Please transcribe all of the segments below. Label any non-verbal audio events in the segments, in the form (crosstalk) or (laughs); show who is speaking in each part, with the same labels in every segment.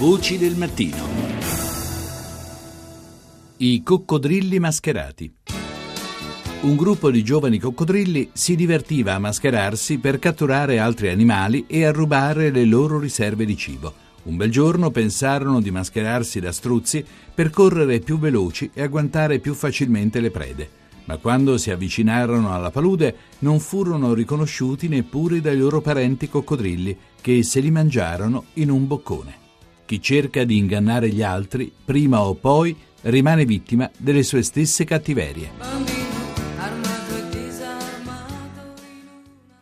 Speaker 1: Voci del mattino. I coccodrilli mascherati. Un gruppo di giovani coccodrilli si divertiva a mascherarsi per catturare altri animali e a rubare le loro riserve di cibo. Un bel giorno pensarono di mascherarsi da struzzi per correre più veloci e agguantare più facilmente le prede. Ma quando si avvicinarono alla palude non furono riconosciuti neppure dai loro parenti coccodrilli che se li mangiarono in un boccone. Chi cerca di ingannare gli altri, prima o poi, rimane vittima delle sue stesse cattiverie.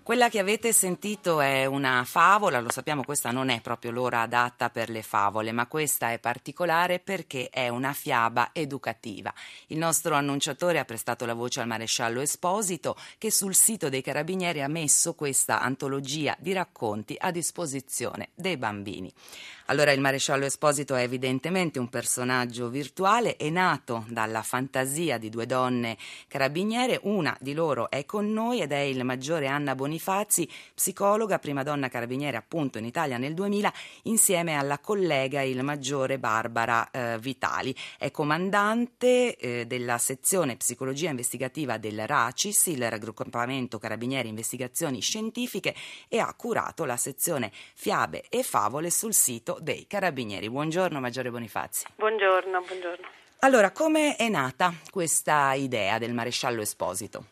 Speaker 2: Quella che avete sentito è una favola, lo sappiamo questa non è proprio l'ora adatta per le favole, ma questa è particolare perché è una fiaba educativa. Il nostro annunciatore ha prestato la voce al maresciallo Esposito che sul sito dei carabinieri ha messo questa antologia di racconti a disposizione dei bambini. Allora il maresciallo Esposito è evidentemente un personaggio virtuale, è nato dalla fantasia di due donne carabiniere, una di loro è con noi ed è il maggiore Anna Bonifazzi, psicologa, prima donna carabiniere appunto in Italia nel 2000, insieme alla collega il maggiore Barbara eh, Vitali. È comandante eh, della sezione psicologia investigativa del RACIS, il raggruppamento carabinieri investigazioni scientifiche, e ha curato la sezione fiabe e favole sul sito dei Carabinieri. Buongiorno Maggiore Bonifazzi.
Speaker 3: Buongiorno, buongiorno.
Speaker 2: Allora, come è nata questa idea del maresciallo Esposito?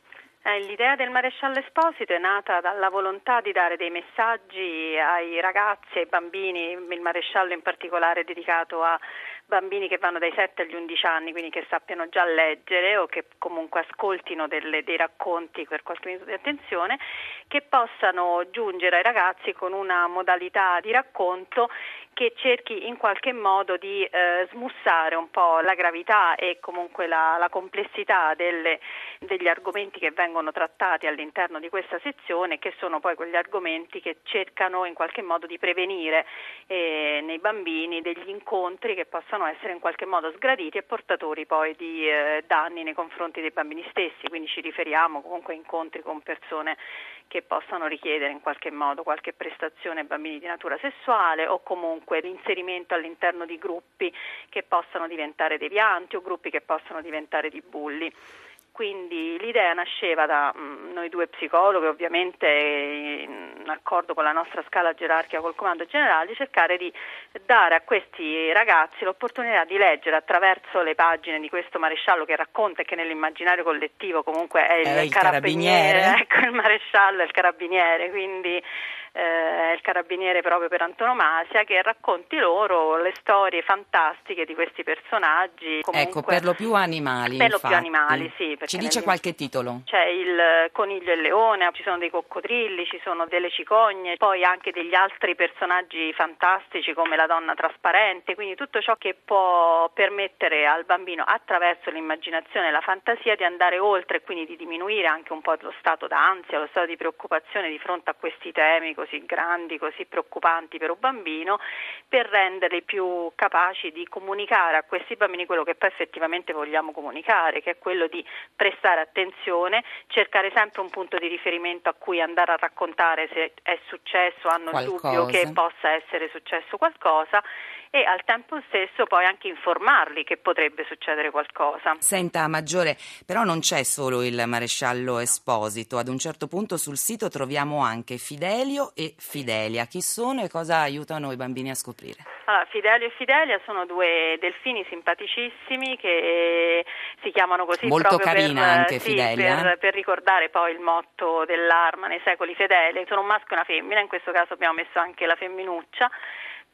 Speaker 3: Eh, l'idea del maresciallo Esposito è nata dalla volontà di dare dei messaggi ai ragazzi, ai bambini, il maresciallo in particolare è dedicato a bambini che vanno dai 7 agli 11 anni, quindi che sappiano già leggere o che comunque ascoltino delle, dei racconti per qualche minuto di attenzione, che possano giungere ai ragazzi con una modalità di racconto che cerchi in qualche modo di eh, smussare un po' la gravità e comunque la, la complessità delle, degli argomenti che vengono trattati all'interno di questa sezione, che sono poi quegli argomenti che cercano in qualche modo di prevenire eh, nei bambini degli incontri che possano essere in qualche modo sgraditi e portatori poi di eh, danni nei confronti dei bambini stessi, quindi ci riferiamo comunque a incontri con persone che possano richiedere in qualche modo qualche prestazione ai bambini di natura sessuale o comunque l'inserimento all'interno di gruppi che possano diventare devianti o gruppi che possano diventare di bulli. Quindi l'idea nasceva da mh, noi due psicologi, ovviamente in accordo con la nostra scala gerarchica col comando generale, di cercare di dare a questi ragazzi l'opportunità di leggere attraverso le pagine di questo maresciallo che racconta e che nell'immaginario collettivo comunque è il,
Speaker 2: è il carabiniere,
Speaker 3: carabiniere. (laughs) ecco il maresciallo è il carabiniere, quindi eh, il carabiniere proprio per antonomasia, che racconti loro le storie fantastiche di questi personaggi.
Speaker 2: Comunque, ecco, per lo più animali.
Speaker 3: Per lo più animali, sì.
Speaker 2: Ci dice qualche titolo?
Speaker 3: C'è il coniglio e il leone, ci sono dei coccodrilli, ci sono delle cicogne, poi anche degli altri personaggi fantastici come la donna trasparente, quindi tutto ciò che può permettere al bambino attraverso l'immaginazione e la fantasia di andare oltre e quindi di diminuire anche un po' lo stato d'ansia, lo stato di preoccupazione di fronte a questi temi così grandi, così preoccupanti per un bambino, per renderli più capaci di comunicare a questi bambini quello che poi effettivamente vogliamo comunicare, che è quello di prestare attenzione, cercare sempre un punto di riferimento a cui andare a raccontare se è successo, hanno il dubbio che possa essere successo qualcosa e al tempo stesso poi anche informarli che potrebbe succedere qualcosa.
Speaker 2: Senta Maggiore, però non c'è solo il maresciallo Esposito, ad un certo punto sul sito troviamo anche Fidelio e Fidelia. Chi sono e cosa aiutano i bambini a scoprire?
Speaker 3: Allora, Fidelio e Fidelia sono due delfini simpaticissimi che si chiamano così
Speaker 2: Molto
Speaker 3: proprio
Speaker 2: carina
Speaker 3: per,
Speaker 2: anche
Speaker 3: sì,
Speaker 2: Fidelia.
Speaker 3: Per, per, ricordare poi il motto dell'arma nei secoli fedeli. Sono un maschio e una femmina, in questo caso abbiamo messo anche la femminuccia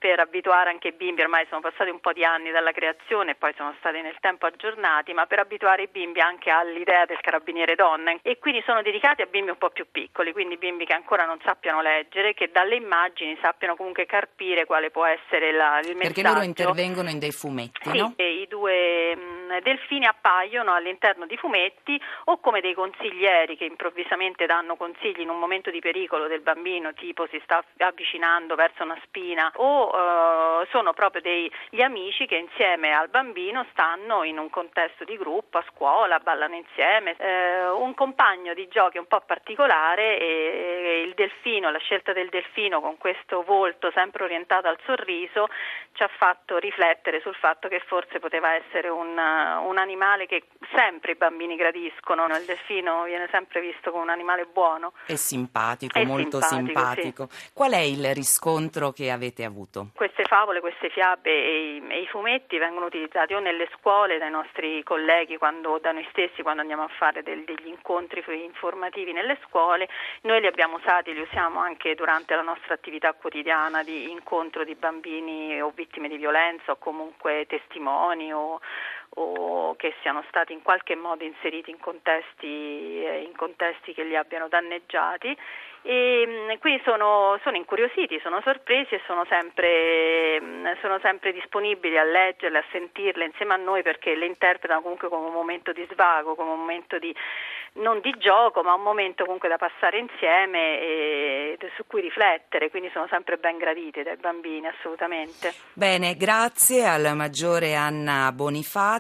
Speaker 3: per abituare anche i bimbi, ormai sono passati un po' di anni dalla creazione e poi sono stati nel tempo aggiornati, ma per abituare i bimbi anche all'idea del carabiniere donna e quindi sono dedicati a bimbi un po' più piccoli, quindi bimbi che ancora non sappiano leggere, che dalle immagini sappiano comunque carpire quale può essere la, il messaggio.
Speaker 2: Perché loro intervengono in dei fumetti,
Speaker 3: sì,
Speaker 2: no?
Speaker 3: i due mh, delfini appaiono all'interno di fumetti o come dei consiglieri che improvvisamente danno consigli in un momento di pericolo del bambino, tipo si sta avvicinando verso una spina, o eh, sono proprio degli amici che insieme al bambino stanno in un contesto di gruppo, a scuola, ballano insieme. Eh, un compagno di giochi un po' particolare e il delfino, la scelta del delfino con questo volto sempre orientato al sorriso ci ha fatto riflettere sul fatto che forse poteva essere un, un animale che sempre i bambini gradiscono, il delfino viene sempre visto come un animale buono.
Speaker 2: È simpatico, è molto simpatico. simpatico. Sì. Qual è il riscontro che avete avuto?
Speaker 3: Queste favole, queste fiabe e i, e i, fumetti vengono utilizzati o nelle scuole dai nostri colleghi quando, da noi stessi quando andiamo a fare del, degli incontri informativi nelle scuole, noi li abbiamo usati, li usiamo anche durante la nostra attività quotidiana di incontro di bambini o vittime di violenza o comunque testimoni o, o che siano stati in qualche modo inseriti in contesti, in contesti che li abbiano danneggiati e mm, qui sono, sono, incuriositi, sono sorpresi e sono sempre, mm, sono sempre, disponibili a leggerle, a sentirle insieme a noi perché le interpretano comunque come un momento di svago, come un momento di, non di gioco, ma un momento comunque da passare insieme e su cui riflettere, quindi sono sempre ben graditi dai bambini, assolutamente.
Speaker 2: Bene, grazie alla maggiore Anna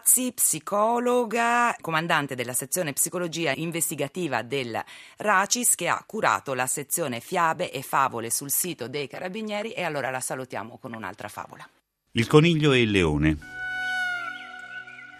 Speaker 2: Bonifazzi, psicologa, comandante della sezione psicologia investigativa del RACIS che ha curato la sezione fiabe e favole sul sito dei carabinieri e allora la salutiamo con un'altra favola.
Speaker 4: Il coniglio e il leone.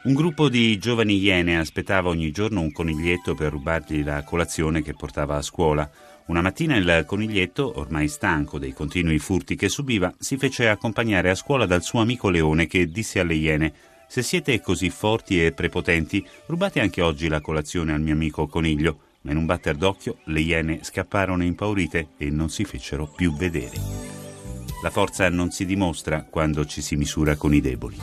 Speaker 4: Un gruppo di giovani iene aspettava ogni giorno un coniglietto per rubargli la colazione che portava a scuola. Una mattina il coniglietto, ormai stanco dei continui furti che subiva, si fece accompagnare a scuola dal suo amico leone che disse alle iene Se siete così forti e prepotenti, rubate anche oggi la colazione al mio amico coniglio ma in un batter d'occhio le iene scapparono impaurite e non si fecero più vedere. La forza non si dimostra quando ci si misura con i deboli.